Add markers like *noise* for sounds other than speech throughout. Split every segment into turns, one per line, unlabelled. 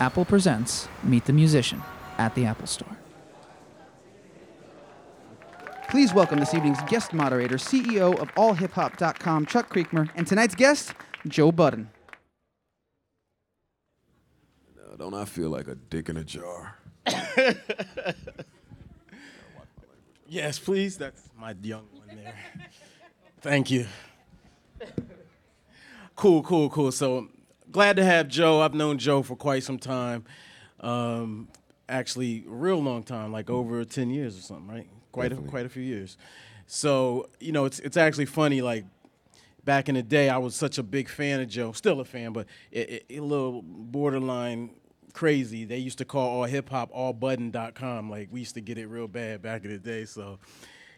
Apple presents Meet the Musician at the Apple Store. Please welcome this evening's guest moderator, CEO of AllHipHop.com, Chuck Creekmur, and tonight's guest, Joe Budden.
Uh, Don't I feel like a dick in a jar? *laughs*
Yes, please. That's my young one there. Thank you. Cool, cool, cool. So glad to have Joe. I've known Joe for quite some time. Um, actually, a real long time, like over 10 years or something, right? Quite a, quite a few years. So, you know, it's, it's actually funny, like, back in the day, I was such a big fan of Joe, still a fan, but it, it, a little borderline crazy. They used to call all hip hop allbudden.com. Like we used to get it real bad back in the day. So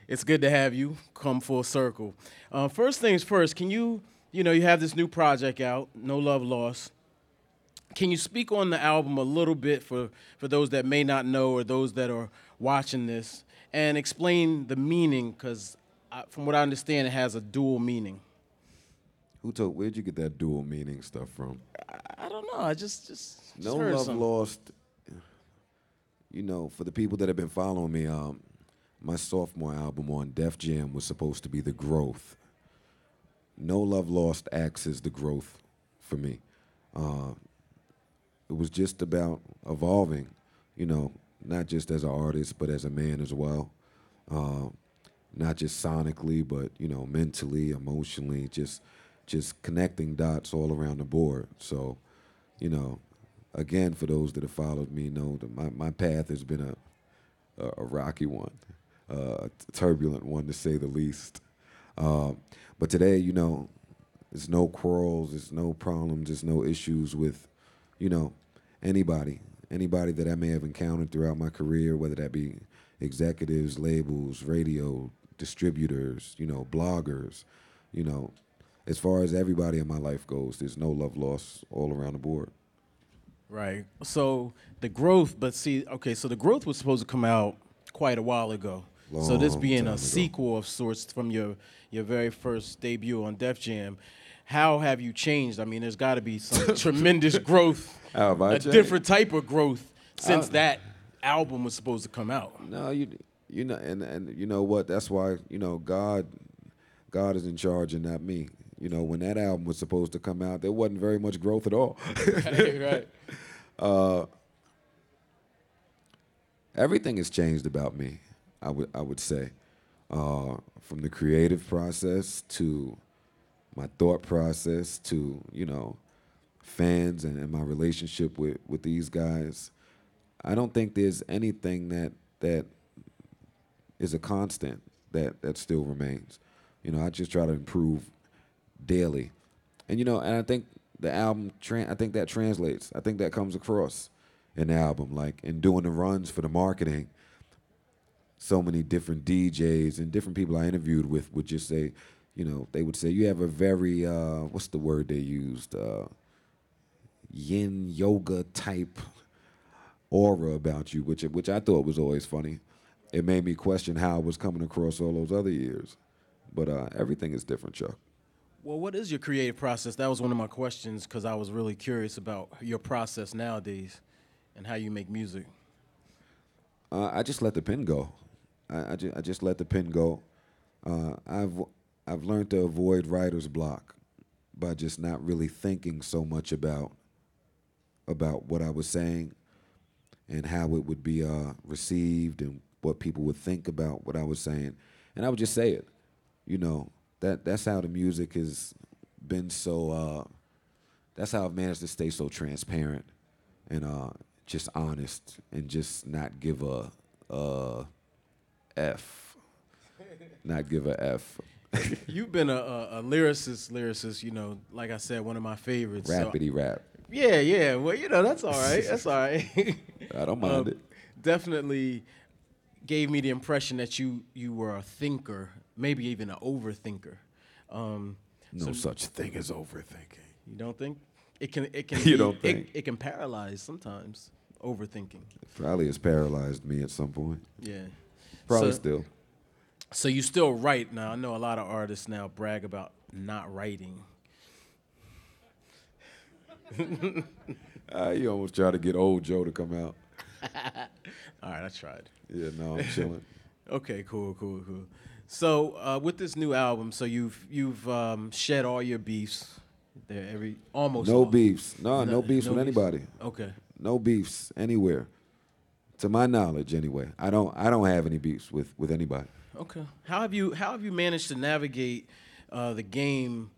it's good to have you come full circle. Uh, first things first, can you, you know, you have this new project out, No Love Lost. Can you speak on the album a little bit for, for those that may not know or those that are watching this and explain the meaning? Because from what I understand, it has a dual meaning.
Who told? Where'd you get that dual meaning stuff from?
I don't know. I just just, just
No love
something.
lost. You know, for the people that have been following me, um, my sophomore album on Def Jam was supposed to be the growth. No love lost acts as the growth for me. Uh, it was just about evolving. You know, not just as an artist, but as a man as well. Uh, not just sonically, but you know, mentally, emotionally, just just connecting dots all around the board. So, you know, again, for those that have followed me, know that my, my path has been a a, a rocky one, uh, a turbulent one to say the least. Uh, but today, you know, there's no quarrels, there's no problems, there's no issues with, you know, anybody, anybody that I may have encountered throughout my career, whether that be executives, labels, radio, distributors, you know, bloggers, you know, as far as everybody in my life goes, there's no love lost all around the board.
Right. So the growth, but see, okay, so the growth was supposed to come out quite a while ago. So this being a sequel of sorts from your your very first debut on Def Jam, how have you changed? I mean, there's got to be some *laughs* tremendous growth,
I
a
changed?
different type of growth since
Uh,
that album was supposed to come out.
No, you you know, and and you know what? That's why you know God, God is in charge and not me. You know, when that album was supposed to come out, there wasn't very much growth at all. *laughs*
right. *laughs*
Everything has changed about me. I would I would say, uh, from the creative process to my thought process to you know fans and, and my relationship with with these guys. I don't think there's anything that that is a constant that that still remains. You know, I just try to improve daily, and you know, and I think the album, I think that translates. I think that comes across in the album, like in doing the runs for the marketing. So many different DJs and different people I interviewed with would just say, you know, they would say you have a very uh, what's the word they used, uh, yin yoga type aura about you, which which I thought was always funny. It made me question how I was coming across all those other years. But uh, everything is different, Chuck.
Well, what is your creative process? That was one of my questions because I was really curious about your process nowadays and how you make music.
Uh, I just let the pen go. I, I, just, I just let the pen go. Uh, I've I've learned to avoid writer's block by just not really thinking so much about about what I was saying and how it would be uh, received and what people would think about what I was saying, and I would just say it. You know that that's how the music has been so. Uh, that's how I've managed to stay so transparent and uh, just honest and just not give a, a F. Not give a F. *laughs*
You've been a, a, a lyricist, lyricist. You know, like I said, one of my favorites. So-
rap.
yeah, yeah. Well, you know, that's all right. That's all right. *laughs*
I don't mind
Um,
it.
Definitely gave me the impression that you you were a thinker, maybe even an overthinker. Um,
No
so
such thing as overthinking.
you don't think it can it can *laughs*
You
be-
don't think?
it, can paralyze sometimes overthinking.
Probably has paralyzed me at some point.
Yeah.
Probably
So-
still.
So you still write now? I know a lot of artists now brag about not writing.
Uh, you almost try to get old Joe to come out. *laughs*
All right, I tried.
Yeah, no, I'm chilling. *laughs*
Okay, cool, cool, cool. So uh, with this new album, so you've you've um, shed all your beefs. There, every almost
No
all.
beefs. No, no, beefs
no
with
beefs?
anybody.
Okay.
No beefs anywhere. To my knowledge, anyway. I don't. I don't have any beefs with with anybody.
Okay. How have you how have you managed to navigate uh, the game?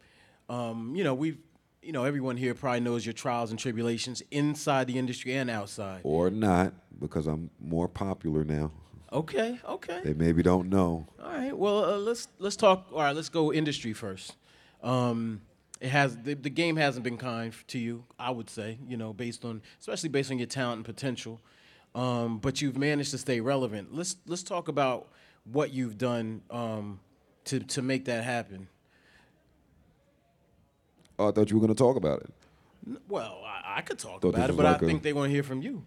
Um, you know, we've you know everyone here probably knows your trials and tribulations inside the industry and outside.
Or not, because I'm more popular now.
Okay. Okay.
They maybe don't know.
All right. Well, uh, let's let's talk. All right. Let's go industry first. Um, it has the, the game hasn't been kind to you, I would say. You know, based on especially based on your talent and potential. Um, but you've managed to stay relevant. Let's let's talk about what you've done um, to to make that happen.
Oh, I thought you were going to talk about it.
Well, I, I could talk
Thought this
about it,
was
but
like
I
a-
think they want to hear from you.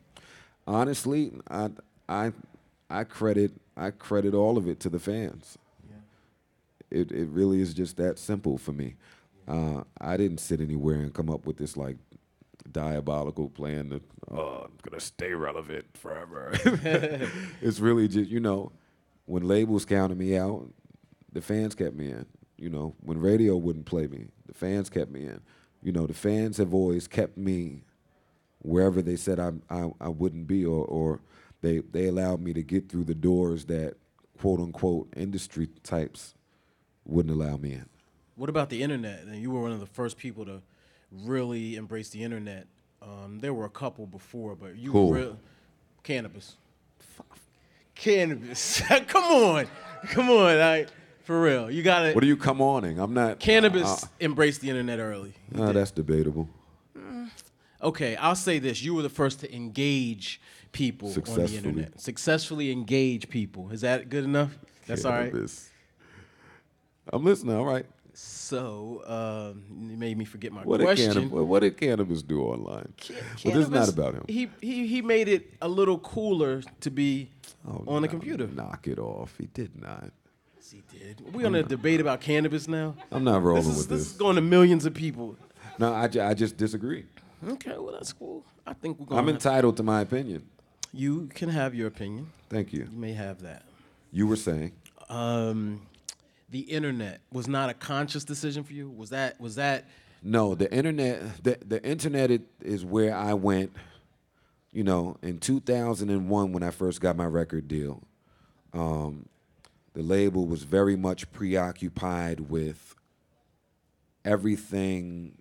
Honestly, I I I credit I credit all of it to the fans. It it really is just that simple for me. Uh, I didn't sit anywhere and come up with this like diabolical plan that uh, oh I'm gonna stay relevant forever. *laughs* *laughs* it's really just you know when labels counted me out, the fans kept me in. You know when radio wouldn't play me, the fans kept me in. You know the fans have always kept me wherever they said I, I, I wouldn't be, or, or they, they allowed me to get through the doors that quote unquote industry types wouldn't allow me in.
What about the internet? And you were one of the first people to really embrace the internet. Um, there were a couple before, but you were real Canibus. Canibus. *laughs* come on, come on, I, for real. You gotta.
What are you come oning? I'm not.
Canibus
Uh,
embraced the internet early.
uh, that's debatable.
Okay, I'll say this: you were the first to engage people on the internet. Successfully engage people. Is that good enough? That's all right.
Canibus. I'm listening. All right.
So um, it made me forget my
What did,
question.
what did Canibus do online? well, this is not about him.
He, he he made it a little cooler to be
Oh,
on the computer.
Knock it off. He did not.
Yes, he did. We're on a debate about Canibus now.
I'm not rolling
This is
with
this
this.
is going to millions of people.
no, I, ju- I just disagree.
Okay, well that's cool. I think we're going.
I'm entitled to my opinion.
You can have your opinion.
Thank you.
You may have that.
You were saying.
Um, the internet was not a conscious decision for you. Was that was that?
No, the internet. The the internet is where I went. You know, in 2001 when I first got my record deal, um, the label was very much preoccupied with everything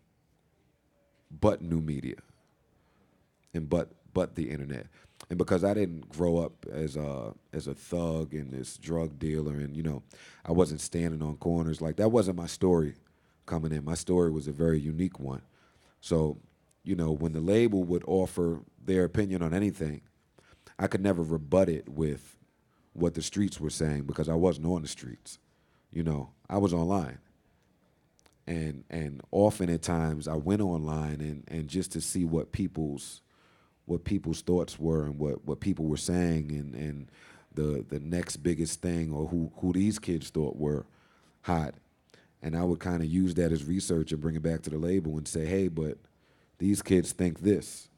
but new media and but but the internet. And because I didn't grow up as a as a thug and this drug dealer, and you know, I wasn't standing on corners like that wasn't my story coming in. My story was a very unique one. So, you know, when the label would offer their opinion on anything, I could never rebut it with what the streets were saying because I wasn't on the streets. You know, I was online and and often at times I went online and and just to see what people's what people's thoughts were and what what people were saying and and the the next biggest thing or who who these kids thought were hot. And I would kind of use that as research and bring it back to the label and say hey but these kids think this.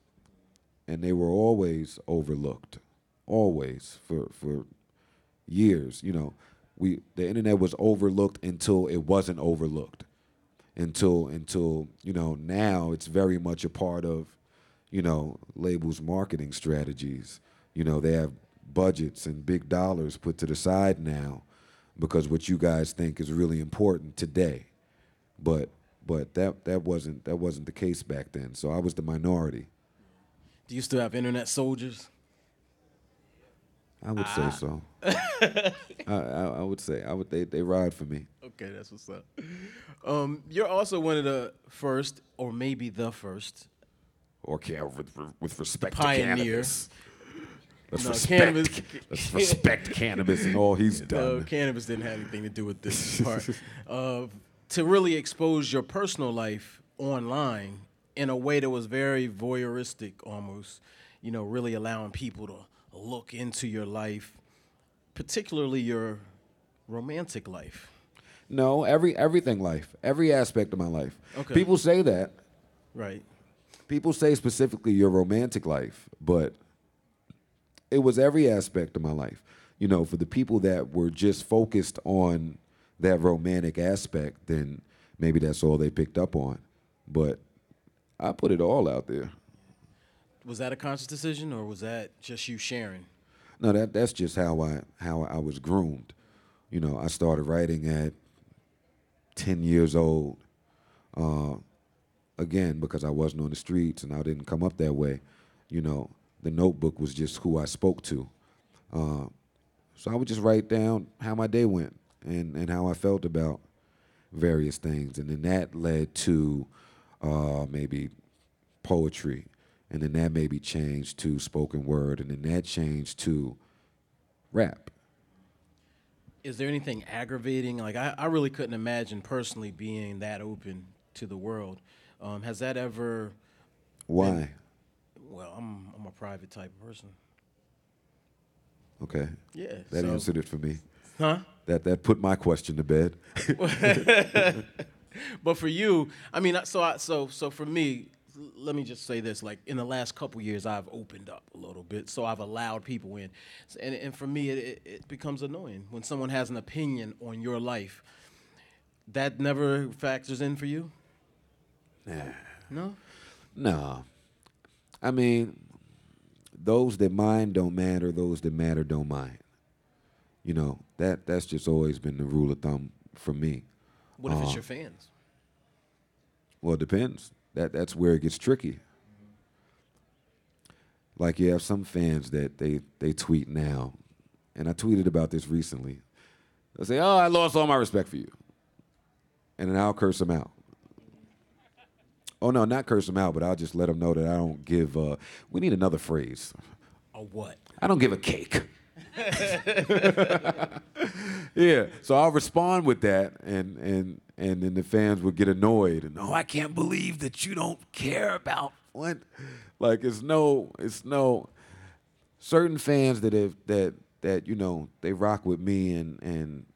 And they were always overlooked always for for years you know. We the internet was overlooked until it wasn't overlooked. Until until you know now it's very much a part of you know labels marketing strategies you know they have budgets and big dollars put to the side now because what you guys think is really important today but but that that wasn't that wasn't the case back then so i was the minority
Do you still have internet soldiers?
i would say so *laughs* I, I, I would say i would they, they ride for me
Okay, that's what's up. Um, you're also one of the first, or maybe the first.
Or can with, with respect
pioneer.
to Canibus let's
No,
respect
Canibus-
let's respect Canibus and all he's done
No, Canibus didn't have anything to do with this *laughs* part. Uh, to really expose your personal life online in a way that was very voyeuristic, almost. You know, really allowing people to look into your life, particularly your romantic life.
No, every everything life, every aspect of my life.
Okay.
People say that,
Right.
People say specifically your romantic life, but it was every aspect of my life. You know, for the people that were just focused on that romantic aspect, then maybe that's all they picked up on. But I put it all out there.
Was that a conscious decision, or was that just you sharing?
No, that that's just how I how I was groomed. You know, I started writing at ten years old. Uh, again, because I wasn't on the streets and I didn't come up that way. You know, the notebook was just who I spoke to. Uh, so I would just write down how my day went and, and how I felt about various things. And then that led to uh, maybe poetry. And then that maybe changed to spoken word. And then that changed to rap.
Is there anything aggravating? Like, I, I really couldn't imagine personally being that open to the world. Um, has that ever.
Why?
Well, I'm, I'm a private type of person.
Okay.
Yeah.
That
so-
answered it for me.
Huh?
That that put my question to bed. *laughs* *laughs*
But for you, I mean, so I, so so for me, let me just say this: like in the last couple years, I've opened up a little bit, so I've allowed people in, and and for me, it, it, it becomes annoying when someone has an opinion on your life. That never factors in for you. No.
No. I mean, those that mind don't matter, those that matter don't mind. You know, that that's just always been the rule of thumb for me.
What if it's
Uh,
your fans?
Well, it depends. That that's where it gets tricky. Like you have some fans that they they tweet now, and I tweeted about this recently. They say, "Oh, I lost all my respect for you," and then I'll curse them out. Oh no, not curse them out, but I'll just let them know that I don't give. Uh, we need another phrase.
A what?
I don't give a cake. *laughs* yeah, so I'll respond with that, and and and then the fans would get annoyed, and oh, I can't believe that you don't care about what. Like it's no, it's no. Certain fans that have that that you know they rock with me and and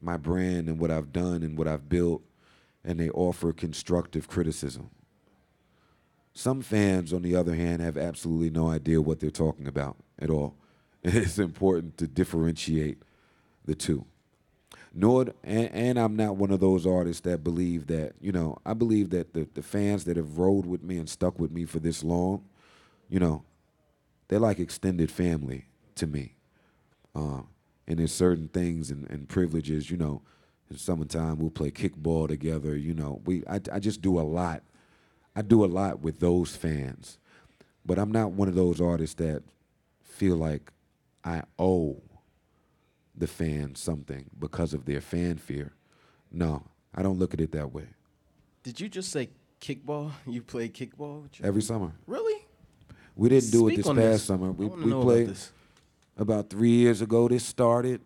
my brand and what I've done and what I've built, and they offer constructive criticism. Some fans, on the other hand, have absolutely no idea what they're talking about at all. *laughs* It's important to differentiate the two. Nor, and, and I'm not one of those artists that believe that, you know, I believe that the, the fans that have rode with me and stuck with me for this long, you know, they're like extended family to me. Uh, and there's certain things and, and privileges, you know, in summertime we'll play kickball together, you know. We I, I just do a lot. I do a lot with those fans. But I'm not one of those artists that feel like I owe the fans something because of their fanfare. No, I don't look at it that way.
Did you just say kickball? *laughs* You play kickball?
Every summer.
Really?
We didn't do it this past
this.
summer. We we
about
played about three years ago. This started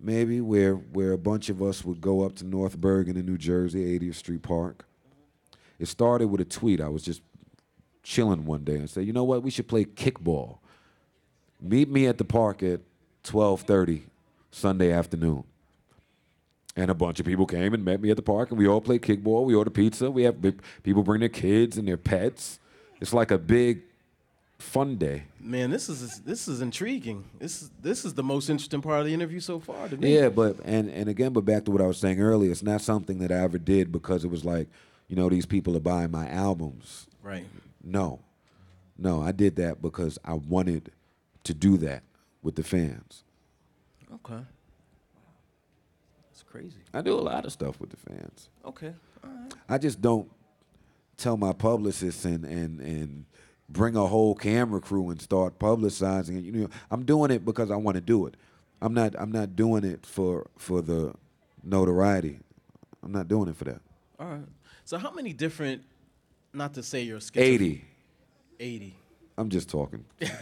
maybe where where a bunch of us would go up to North Bergen in New Jersey, 80th Street Park. It started with a tweet. I was just chilling one day and said, "You know what? We should play kickball. Meet me at the park at 12:30 Sunday afternoon." And a bunch of people came and met me at the park, and we all played kickball. We ordered pizza. We have people bring their kids and their pets. It's like a big fun day.
Man, this is this is intriguing. This is this is the most interesting part of the interview so far to me.
Yeah, but and and again, but back to what I was saying earlier, it's not something that I ever did because it was like, you know, these people are buying my albums.
Right.
No, no, I did that because I wanted to do that with the fans.
Okay. That's crazy.
I do a lot of stuff with the fans.
Okay. All right.
I just don't tell my publicists and and and bring a whole camera crew and start publicizing it. You know, I'm doing it because I want to do it. I'm not I'm not doing it for for the notoriety. I'm not doing it for that.
All right. So how many different not to say you're schizophrenic
80.
80.
I'm just talking. *laughs*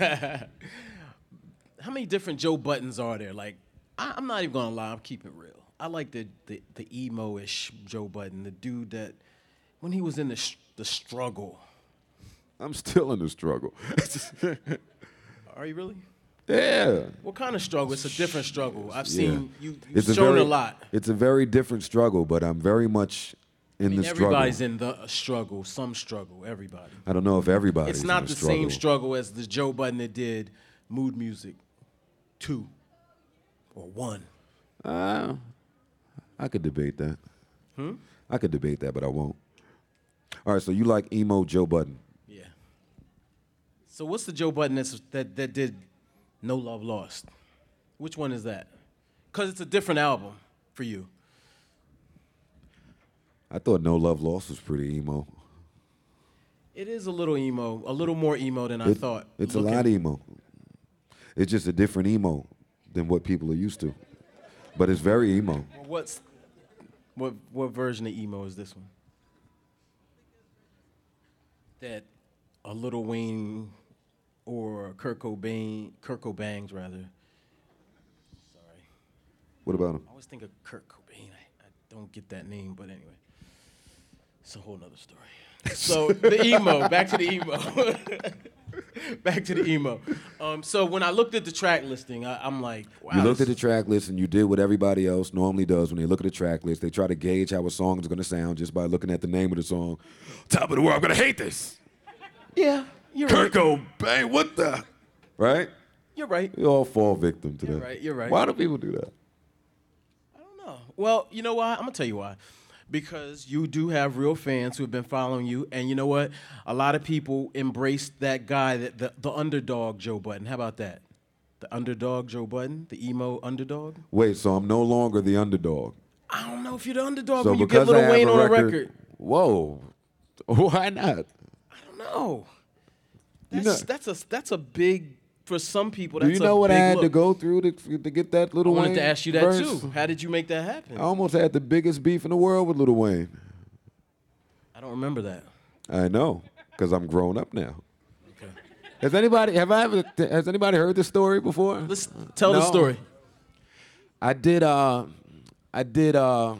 How many different Joe Buddens are there? Like I, I'm not even gonna lie, I'm keeping it real. I like the the, the emo-ish Joe Budden, the dude that when he was in the sh- the struggle.
I'm still in the struggle. *laughs*
Are you really?
yeah.
What kind of struggle? It's a different struggle. I've
Yeah.
seen you. You've
It's a
shown
very,
a lot.
It's a very different struggle, but I'm very much in
I mean,
the struggle.
everybody's in the struggle, some struggle, everybody.
I don't know if everybody.
It's not
a
the
struggle.
same struggle as the Joe Budden that did Mood Muzik 2 or 1.
Uh, I could debate that. Hmm. I could debate that, but I won't. All right, so you like emo Joe Budden?
So what's the Joe Budden that's, that that did No Love Lost? Which one is that? Because it's a different album for you.
I thought No Love Lost was pretty emo.
It is a little emo, a little more emo than I
It-
thought.
It's
looking-
a lot emo. It's just a different emo than what people are used to. But it's very emo.
What's what what version of emo is this one? That a Lil Wayne or Kurt Cobain, Kurt Cobain's rather. Sorry,
What about him?
I always think of Kurt Cobain. I, I don't get that name, but anyway, it's a whole nother story. *laughs* So the emo, back to the emo. *laughs* back to the emo. Um, so when I looked at the track listing, I, I'm like, wow.
You looked at the track list and you did what everybody else normally does when they look at the track list. They try to gauge how a song is going to sound just by looking at the name of the song. Top of the world, I'm going to hate this.
Yeah, you're
Kurt
right.
Cobain, what the? Right?
You're right.
We all fall victim to
You're
that.
right, you're right.
Why do people do that?
I don't know. Well, you know why? I'm gonna tell you why. Because you do have real fans who have been following you, and you know what? A lot of people embrace that guy, that the, the underdog Joe Budden. How about that? The underdog Joe Budden, the emo underdog.
Wait, so I'm no longer the underdog.
I don't know if you're the underdog
So
when you get
I
Lil
have
Wayne
a
on
record,
a record.
whoa, *laughs* why not?
I don't know.
You
That's,
know-
that's a that's a big for some people.
Do you know what I had to go through to, to get that Lil Wayne?
wanted to ask you that
verse?
too. How did you make that happen?
I almost had the biggest beef in the world with Lil Wayne.
I don't remember that.
I know, because I'm grown up now.
Okay.
Has anybody have I ever has anybody heard this story before?
Let's tell the story.
I did uh I did uh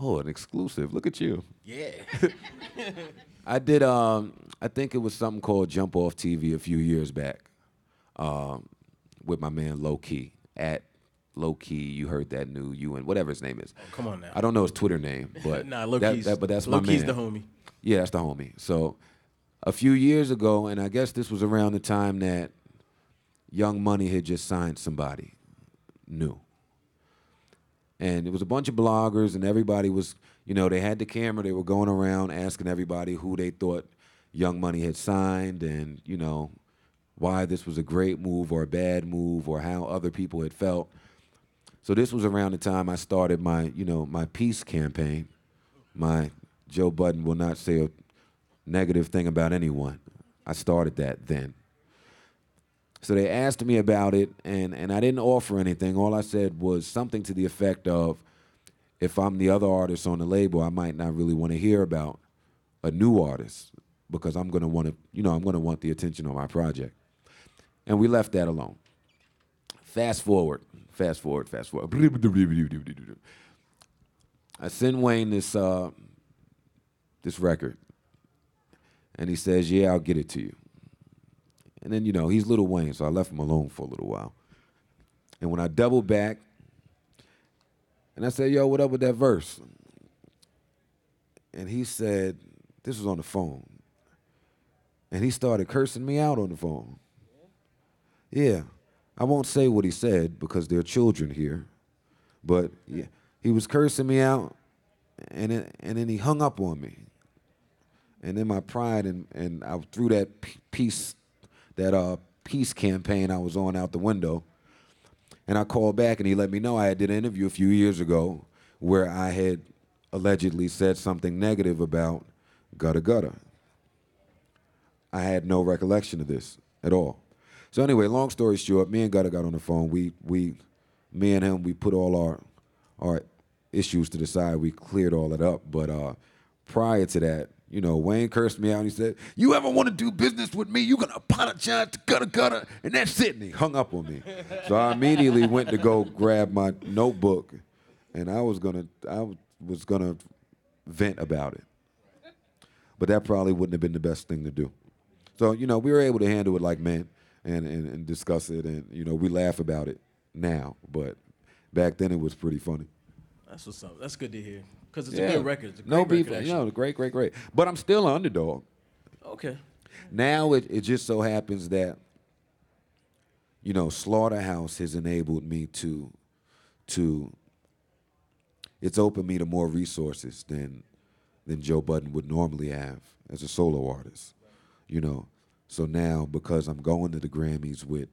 oh an exclusive. Look at you.
Yeah. *laughs*
I did um I think it was something called Jump Off TV a few years back. Um with my man Low Key at Low Key, you heard that new you and whatever his name is.
Oh, Come on now.
I don't know his Twitter name, *laughs* but
nah, low
that,
key's,
that- but that's
low
my
key's
man.
the homie.
Yeah, that's the homie. So a few years ago, and I guess this was around the time that Young Money had just signed somebody new. And it was a bunch of bloggers, and everybody was, you know, they had the camera. They were going around asking everybody who they thought Young Money had signed, and you know, why this was a great move or a bad move, or how other people had felt. So this was around the time I started my, you know, my peace campaign. My Joe Budden will not say a negative thing about anyone. I started that then. So they asked me about it, and, and I didn't offer anything. All I said was something to the effect of, if I'm the other artist on the label, I might not really want to hear about a new artist because I'm gonna want to, you know, I'm gonna want the attention on my project. And we left that alone. Fast forward, fast forward, fast forward. I send Wayne this uh, this record, and he says, "Yeah, I'll get it to you." And then you know he's Lil Wayne, so I left him alone for a little while. And when I doubled back, and I said, "Yo, what up with that verse?" And he said, "This was on the phone," and he started cursing me out on the phone. Yeah, I won't say what he said because there are children here, but yeah, he was cursing me out, and then, and then he hung up on me. And then my pride and and I threw that peace, that uh peace campaign I was on out the window. And I called back and he let me know I had did an interview a few years ago where I had allegedly said something negative about Gudda Gudda. I had no recollection of this at all. So anyway, long story short, me and Gudda got on the phone. We we me and him we put all our our issues to the side. We cleared all that up. But uh, prior to that, you know, Wayne cursed me out. And he said, "You ever want to do business with me? You're gonna apologize to Gudda Gudda?" And that's it. And he hung up on me. so I immediately went to go grab my notebook, and I was gonna I was gonna vent about it. But that probably wouldn't have been the best thing to do. So you know, we were able to handle it like men and, and, and discuss it, and you know, we laugh about it now. But back then, it was pretty funny.
That's what's up. That's good to hear. Because it's
Yeah.
a good record. It's a
no beef.
record,
You know, great, great, great. But I'm still an underdog.
Okay.
Now it, it just so happens that, you know, Slaughterhouse has enabled me to, to. It's opened me to more resources than, than Joe Budden would normally have as a solo artist, you know. So now because I'm going to the Grammys with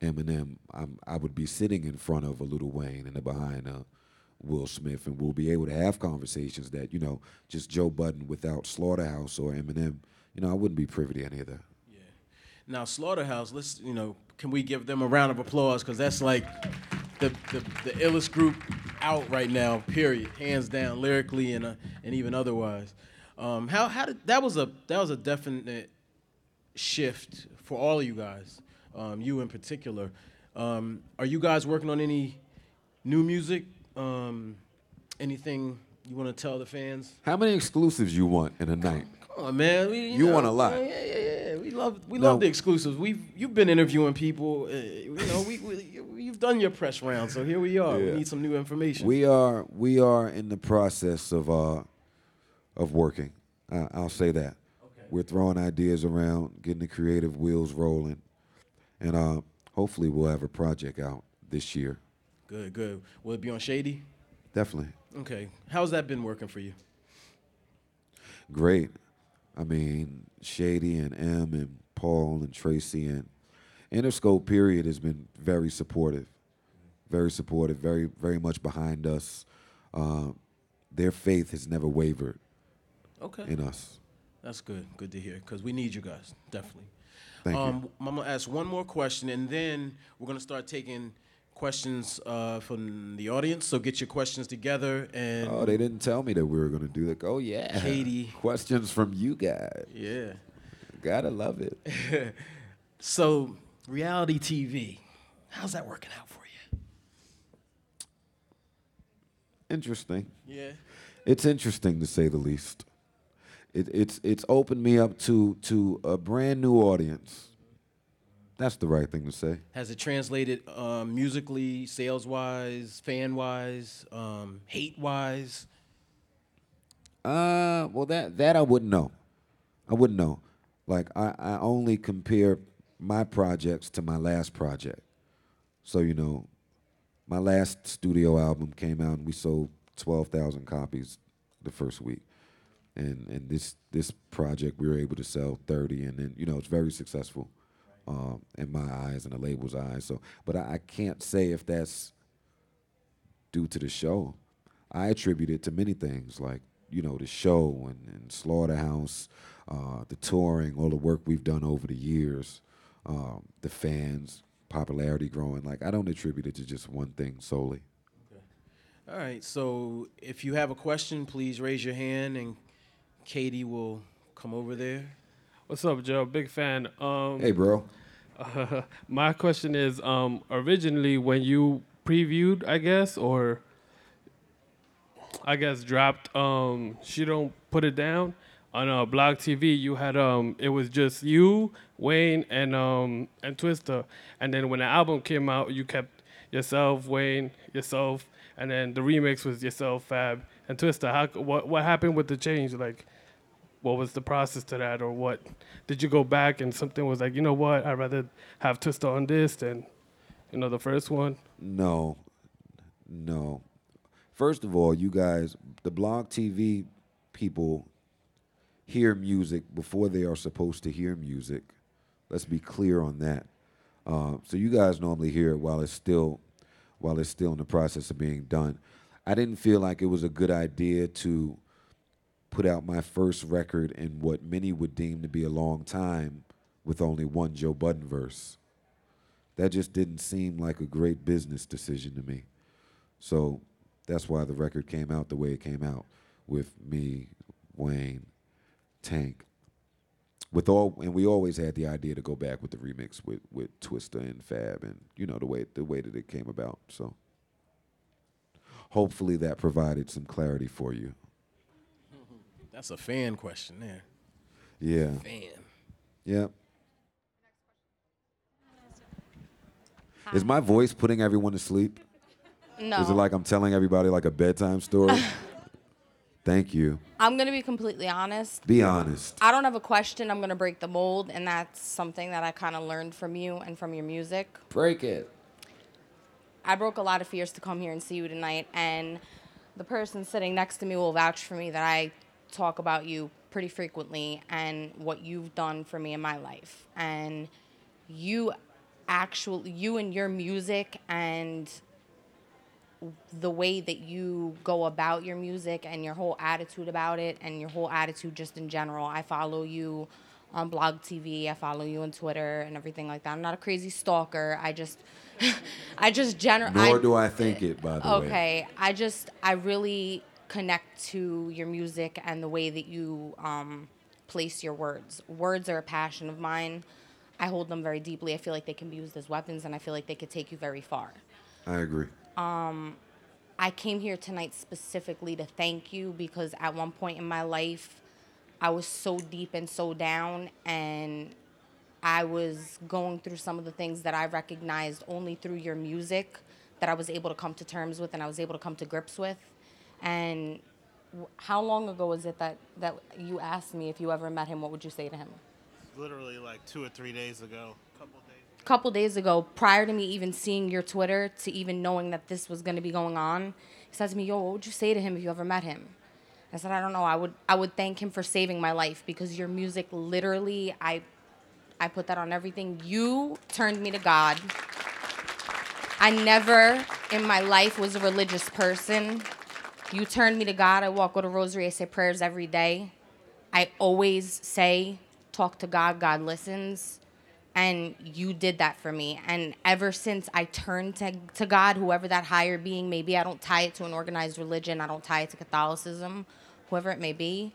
Eminem, I'm I would be sitting in front of a Lil Wayne and behind a Will Smith, and we'll be able to have conversations that you know just Joe Budden without Slaughterhouse or Eminem, you know, I wouldn't be privy to any of that.
Now, Slaughterhouse, let's, you know, can we give them a round of applause? Because that's like the, the, the illest group out right now, period. Hands down, lyrically and, uh, and even otherwise. Um, how, how did, that was a, that was a definite shift for all of you guys, um, you in particular. Um, are you guys working on any new music? Um, anything you want to tell the fans?
How many exclusives you want in a night?
Come on, man. We,
You
know,
want a lot.
Yeah, yeah, yeah. We love we love the exclusives. We've you've been interviewing people. Uh, you know, we, we you've done your press round, so here we are. We need some new information.
We are we are in the process of uh of working. Uh, I'll say that. We're throwing ideas around, getting the creative wheels rolling, and uh, hopefully we'll have a project out this year.
good, good. Will it be on Shady?
Definitely
Okay. How's that been working for you?
great. I mean, Shady and Em and Paul and Tracy and Interscope period has been very supportive, very supportive, very very much behind us. Uh, their faith has never wavered
Okay.
in us.
That's good. Good to hear because we need you guys definitely.
Thank you.
um, I'm gonna ask one more question, and then we're gonna start taking questions uh, from the audience. So get your questions together and
Oh, they didn't tell me that we were going to do that. Oh, yeah.
Katie. *laughs*
Questions from you guys.
yeah.
Gotta love it. *laughs*
So, reality TV, how's that working out for you?
Interesting.
Yeah.
It's interesting to say the least. It, it's it's opened me up to to a brand new audience. That's the right thing to say.
Has it translated um, musically, sales wise, fan wise, um, hate wise?
Uh, well, that that I wouldn't know. I wouldn't know. Like I, I only compare my projects to my last project. So you know, my last studio album came out and we sold twelve thousand copies the first week, and and this this project we were able to sell thirty, and then you know it's very successful, um, in my eyes and the label's eyes. So, but I, I can't say if that's due to the show. I attribute it to many things, like you know the show and, and Slaughterhouse, uh, the touring, all the work we've done over the years, um, the fans, popularity growing. Like I don't attribute it to just one thing solely.
All right. So, if you have a question, please raise your hand, and Katie will come over there.
What's up, Joe? Big fan. Um,
Hey, bro. *laughs*
my question is, um, originally when you previewed, I guess, or I guess dropped, um, she don't put it down on uh, Blog TV. You had um, it was just you, Wayne, and um, and Twista, and then when the album came out, you kept yourself, Wayne, yourself, and then the remix was yourself, Fab, and Twista. How what what happened with the change? Like, what was the process to that, or what did you go back and something was like, you know what, I'd rather have Twista on this than, you know, the first one.
No, no. First of all, you guys, the blog TV people hear music before they are supposed to hear music. Let's be clear on that. Uh, so you guys normally hear it while it's still while it's still in the process of being done. I didn't feel like it was a good idea to put out my first record in what many would deem to be a long time with only one Joe Budden verse. That just didn't seem like a great business decision to me. So that's why the record came out the way it came out with me, Wayne, Tank. With all and we always had the idea to go back with the remix with with Twista and Fab and you know the way the way that it came about. So hopefully that provided some clarity for you. *laughs*
That's a fan question there.
Yeah.
Fan.
Yeah. Is my voice putting everyone to sleep?
No.
Is it like I'm telling everybody like a bedtime story? *laughs* Thank you.
I'm gonna be completely honest.
Be honest.
I don't have a question. I'm gonna break the mold, and that's something that I kind of learned from you and from your music.
Break it.
I broke a lot of fears to come here and see you tonight, and the person sitting next to me will vouch for me that I talk about you pretty frequently and what you've done for me in my life. And you actually, you and your music and the way that you go about your music and your whole attitude about it and your whole attitude just in general. I follow you on Blog TV, I follow you on Twitter and everything like that. I'm not a crazy stalker. I just *laughs* I just generally
Nor do I think it, by the way.
Okay, I just I really connect to your music and the way that you um, place your words. Words are a passion of mine. I hold them very deeply. I feel like they can be used as weapons, and I feel like they could take you very far.
I agree.
Um, I came here tonight specifically to thank you because at one point in my life, I was so deep and so down, and I was going through some of the things that I recognized only through your music that I was able to come to terms with and I was able to come to grips with. And w- how long ago was it that, that you asked me if you ever met him? What would you say to him?
literally like two or three days ago. Couple days.
A couple days ago, prior to me even seeing your Twitter, to even knowing that this was going to be going on, he said to me, "Yo, what would you say to him if you ever met him?" I said, "I don't know. I would I would thank him for saving my life because your music, literally, I I put that on everything. You turned me to God. I never in my life was a religious person. You turned me to God. I walk with a rosary. I say prayers every day. I always say, talk to God. God listens. And you did that for me. And ever since I turned to, to God, whoever that higher being may be, I don't tie it to an organized religion, I don't tie it to Catholicism, whoever it may be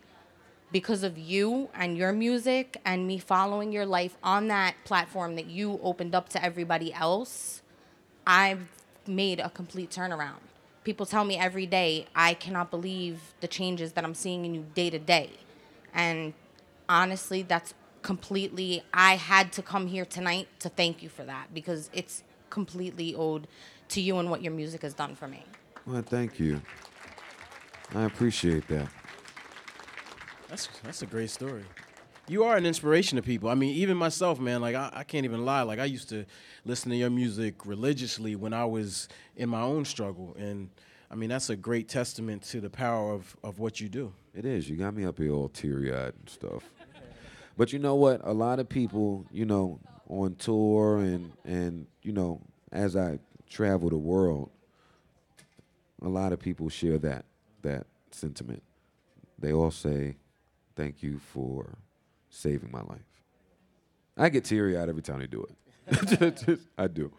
because of you and your music and me following your life on that platform that you opened up to everybody else, I've made a complete turnaround. People tell me every day, I cannot believe the changes that I'm seeing in you day to day. And honestly, that's completely, I had to come here tonight to thank you for that because it's completely owed to you and what your music has done for me.
Well, thank you. I appreciate that.
That's that's a great story. You are an inspiration to people. I mean, even myself, man. Like I, I can't even lie. Like I used to listen to your music religiously when I was in my own struggle, and I mean that's a great testament to the power of of what you do.
It is. You got me up here all teary eyed and stuff. But you know what? A lot of people, you know, on tour and and you know, as I travel the world, a lot of people share that that sentiment. They all say, "Thank you for saving my life." I get teary eyed every time they do it. *laughs* I do.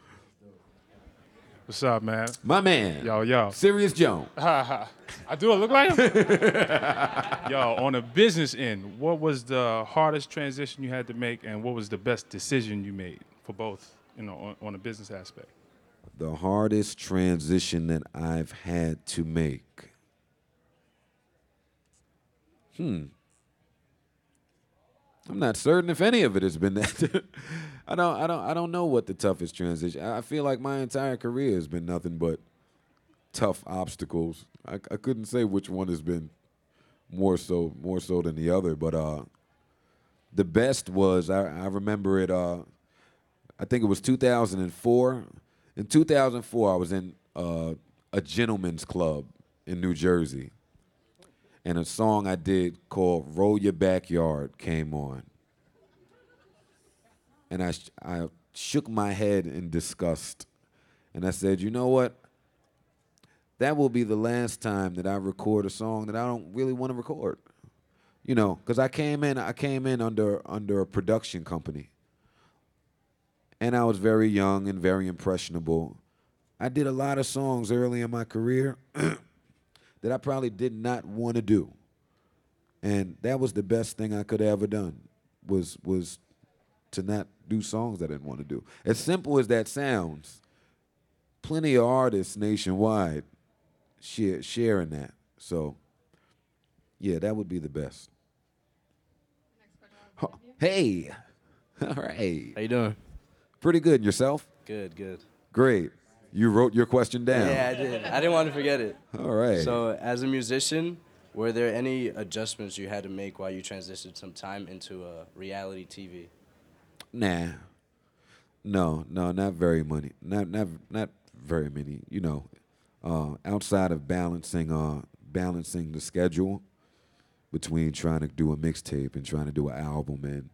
What's up, man?
My man,
Yo, yo.
Serious Jones. *laughs*
I do it look like him? *laughs* yo, on a business end, what was the hardest transition you had to make, and what was the best decision you made for both, you know, on, on a business aspect?
the hardest transition that I've had to make. Hmm. I'm not certain if any of it has been that. *laughs* I don't. I don't. I don't know what the toughest transition. I feel like my entire career has been nothing but tough obstacles. I, I couldn't say which one has been more so more so than the other, but uh, the best was I, I remember it. Uh, I think it was 2004. In 2004, I was in uh, a gentleman's club in New Jersey, and a song I did called "Roll Your Backyard" came on, and I sh- I shook my head in disgust, and I said, "You know what? That will be the last time that I record a song that I don't really want to record." You know, because I came in, I came in under under a production company and I was very young and very impressionable. I did a lot of songs early in my career *clears throat* that I probably did not want to do. And that was the best thing I could have ever done was was to not do songs I didn't want to do. As simple as that sounds, plenty of artists nationwide share sharing that. So yeah, that would be the best. Huh. Hey. *laughs* All right.
How you doing?
Pretty good. Yourself?
Good, good.
Great. You wrote your question down.
Yeah, I did. I didn't want to forget it.
All right.
So, as a musician, were there any adjustments you had to make while you transitioned some time into uh, reality TV?
Nah. No, no, not very many. Not not not very many. You know, uh, outside of balancing uh balancing the schedule between trying to do a mixtape and trying to do an album and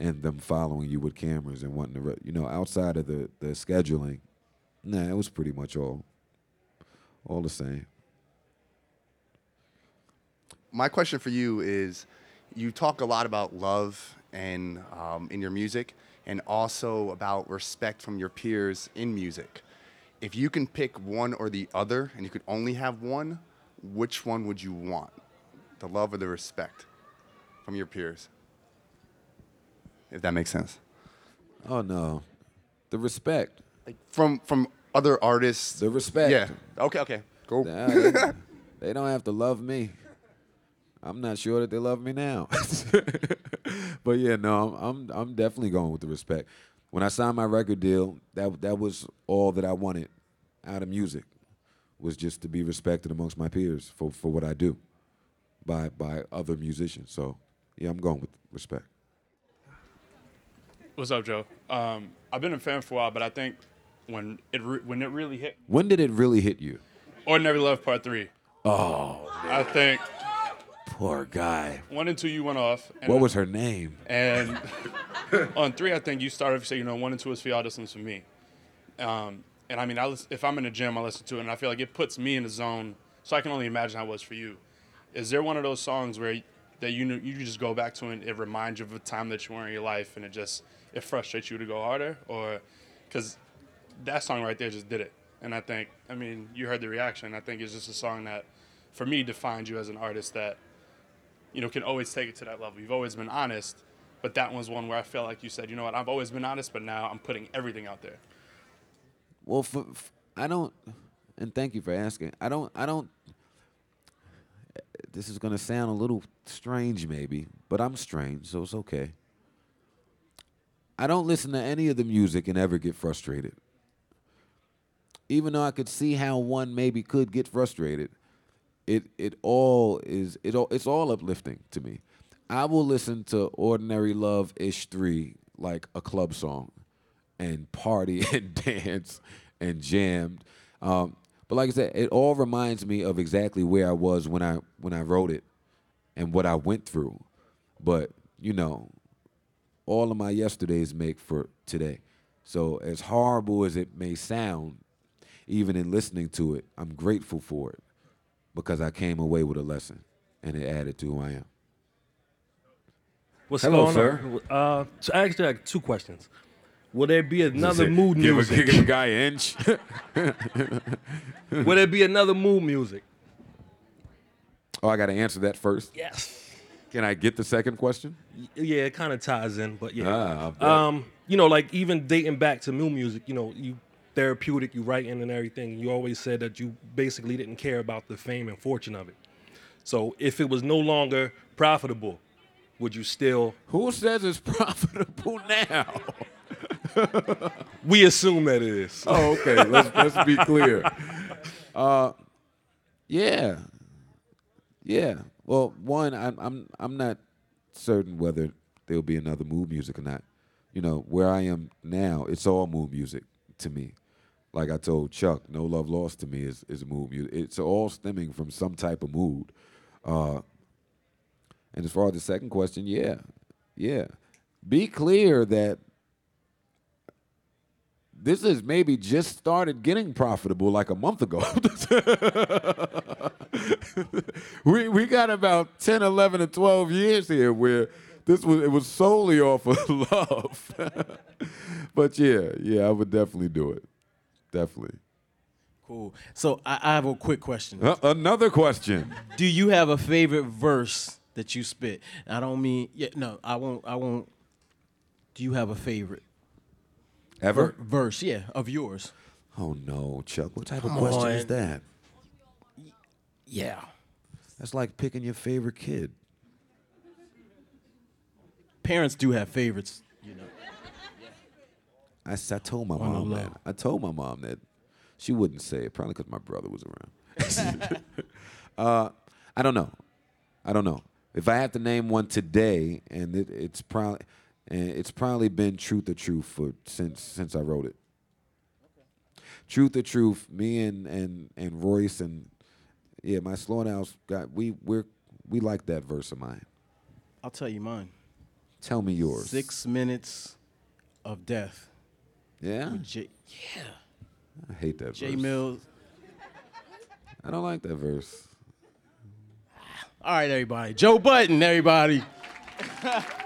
and them following you with cameras and wanting to, re- you know, outside of the the scheduling, nah, it was pretty much all. All the same.
my question for you is you talk a lot about love and um, in your music and also about respect from your peers in music. If you can pick one or the other and you could only have one which one would you want? The love or the respect from your peers? If that makes sense.
Oh no, the respect,
from from other artists
the respect.
yeah okay okay cool
Nah, they, *laughs* they don't have to love me. I'm not sure that they love me now. *laughs* but yeah, no, I'm, I'm I'm definitely going with the respect. When I signed my record deal, that that was all that I wanted out of music was just to be respected amongst my peers for, for what I do by by other musicians. So yeah, I'm going with respect.
What's up, Joe? Um, I've been a fan for a while, but I think when it re- when it really hit
When did it really hit you?
Ordinary Love Part Three,
Oh,
I think
poor guy.
one and two you went off. And
What was her name?
And *laughs* on three, I think you started to say, you know, one and two is for y'all, this one's for me. Um, and I mean, I lis- if I'm in the gym, I listen to it, and I feel like it puts me in the zone. So I can only imagine how it was for you. Is there one of those songs where that you you just go back to and it reminds you of a time that you were in your life, and it just it frustrates you to go harder, or because that song right there just did it. And I think, I mean, you heard the reaction. I think it's just a song that, for me, defines you as an artist that you know, can always take it to that level. You've always been honest, but that one's one where I felt like you said, you know what, I've always been honest, but now I'm putting everything out there.
Well, for, f I don't, and thank you for asking. I don't, I don't. This is gonna sound a little strange, maybe, but I'm strange, so it's okay. I don't listen to any of the music and ever get frustrated. Even though I could see how one maybe could get frustrated, it it all is it all it's all uplifting to me. I will listen to Ordinary Love Ish 3 like a club song and party *laughs* and dance and jammed. Um, but like I said, it all reminds me of exactly where I was when I when I wrote it and what I went through. But, you know, all of my yesterdays make for today. So as horrible as it may sound, even in listening to it, I'm grateful for it because I came away with a lesson and it added to who I am.
What's
Hello,
going
sir.
on? Uh, so I actually have two questions. Will there be another mood
give
music?
A, give a *laughs* guy an inch. *laughs*
Will there be another Mood Muzik?
oh, I got to answer that first.
Yes.
Can I get the second question?
Yeah, it kind of ties in, but yeah.
Ah, I bet.
um, you know, like even dating back to Mood Muzik, you know, you therapeutic, you writing and everything. You always said that you basically didn't care about the fame and fortune of it. So if it was no longer profitable, would you still?
Who says it's *laughs* profitable now?
We assume that it is.
Oh, okay. Let's let's be clear. Uh, yeah, yeah. Well, one, I'm I'm I'm not certain whether there'll be another Mood Muzik or not. You know, where I am now, it's all mood music to me. Like I told Chuck, No Love Lost to me is is mood music. It's all stemming from some type of mood. Uh, and as far as the second question, yeah, yeah. Be clear that this is maybe just started getting profitable like a month ago. *laughs* we we got about 10, 11, and 12 years here where this was it was solely off of *laughs* love. *laughs* but yeah, yeah, I would definitely do it. Definitely.
Cool. So I, I have a quick question.
Uh, another question. *laughs*
Do you have a favorite verse that you spit? I don't mean yeah, no, I won't I won't do you have a favorite
Ever?
ver- verse, yeah, of yours?
Oh no, Chuck. What type of
Come
question is that?
Yeah.
That's like picking your favorite kid.
Parents do have favorites, you know.
I, I told my mom that. I told my mom that She wouldn't say it, probably because my brother was around. *laughs* uh, I don't know. I don't know. If I have to name one today, and it, it's probably and it's probably been Truth or Truth for since since I wrote it. Truth or Truth, me and and and Royce and yeah, my Slaughterhouse got we we're we like that verse of mine.
I'll tell you mine.
Tell me yours.
Six minutes of death.
Yeah,
J- yeah.
I hate that
J
verse.
Mills.
I don't like that verse. Ah.
All right, everybody. Joe Budden, everybody. *laughs*